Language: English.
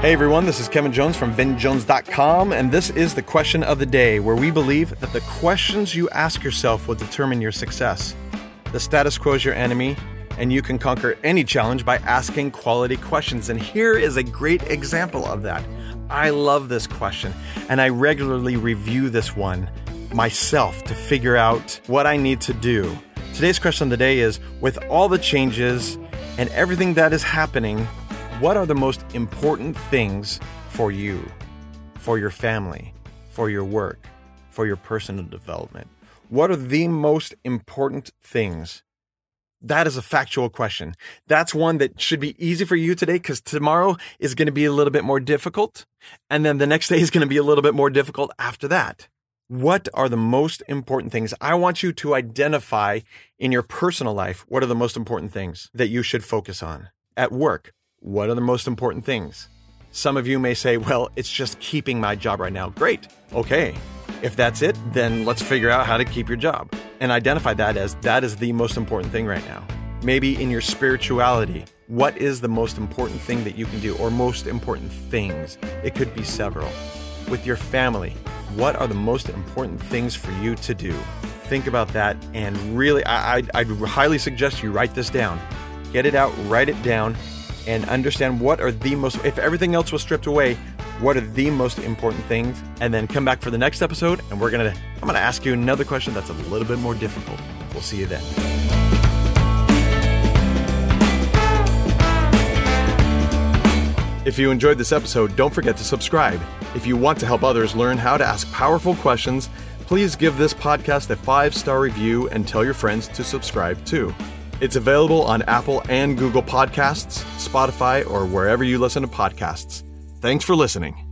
Hey everyone, this is Kevin Jones from VinJones.com, and this is the question of the day, where we believe that the questions you ask yourself will determine your success. The status quo is your enemy, and you can conquer any challenge by asking quality questions. And here is a great example of that. I love this question, and I regularly review this one myself to figure out what I need to do. Today's question of the day is With all the changes and everything that is happening, what are the most important things for you, for your family, for your work, for your personal development? What are the most important things? That is a factual question. That's one that should be easy for you today because tomorrow is going to be a little bit more difficult. And then the next day is going to be a little bit more difficult after that. What are the most important things? I want you to identify in your personal life what are the most important things that you should focus on. At work, what are the most important things? Some of you may say, well, it's just keeping my job right now. Great. Okay. If that's it, then let's figure out how to keep your job and identify that as that is the most important thing right now. Maybe in your spirituality, what is the most important thing that you can do or most important things? It could be several. With your family, what are the most important things for you to do? Think about that and really, I, I'd highly suggest you write this down. Get it out, write it down, and understand what are the most, if everything else was stripped away, what are the most important things? And then come back for the next episode, and we're gonna, I'm gonna ask you another question that's a little bit more difficult. We'll see you then. If you enjoyed this episode, don't forget to subscribe. If you want to help others learn how to ask powerful questions, please give this podcast a five star review and tell your friends to subscribe too. It's available on Apple and Google Podcasts, Spotify, or wherever you listen to podcasts. Thanks for listening.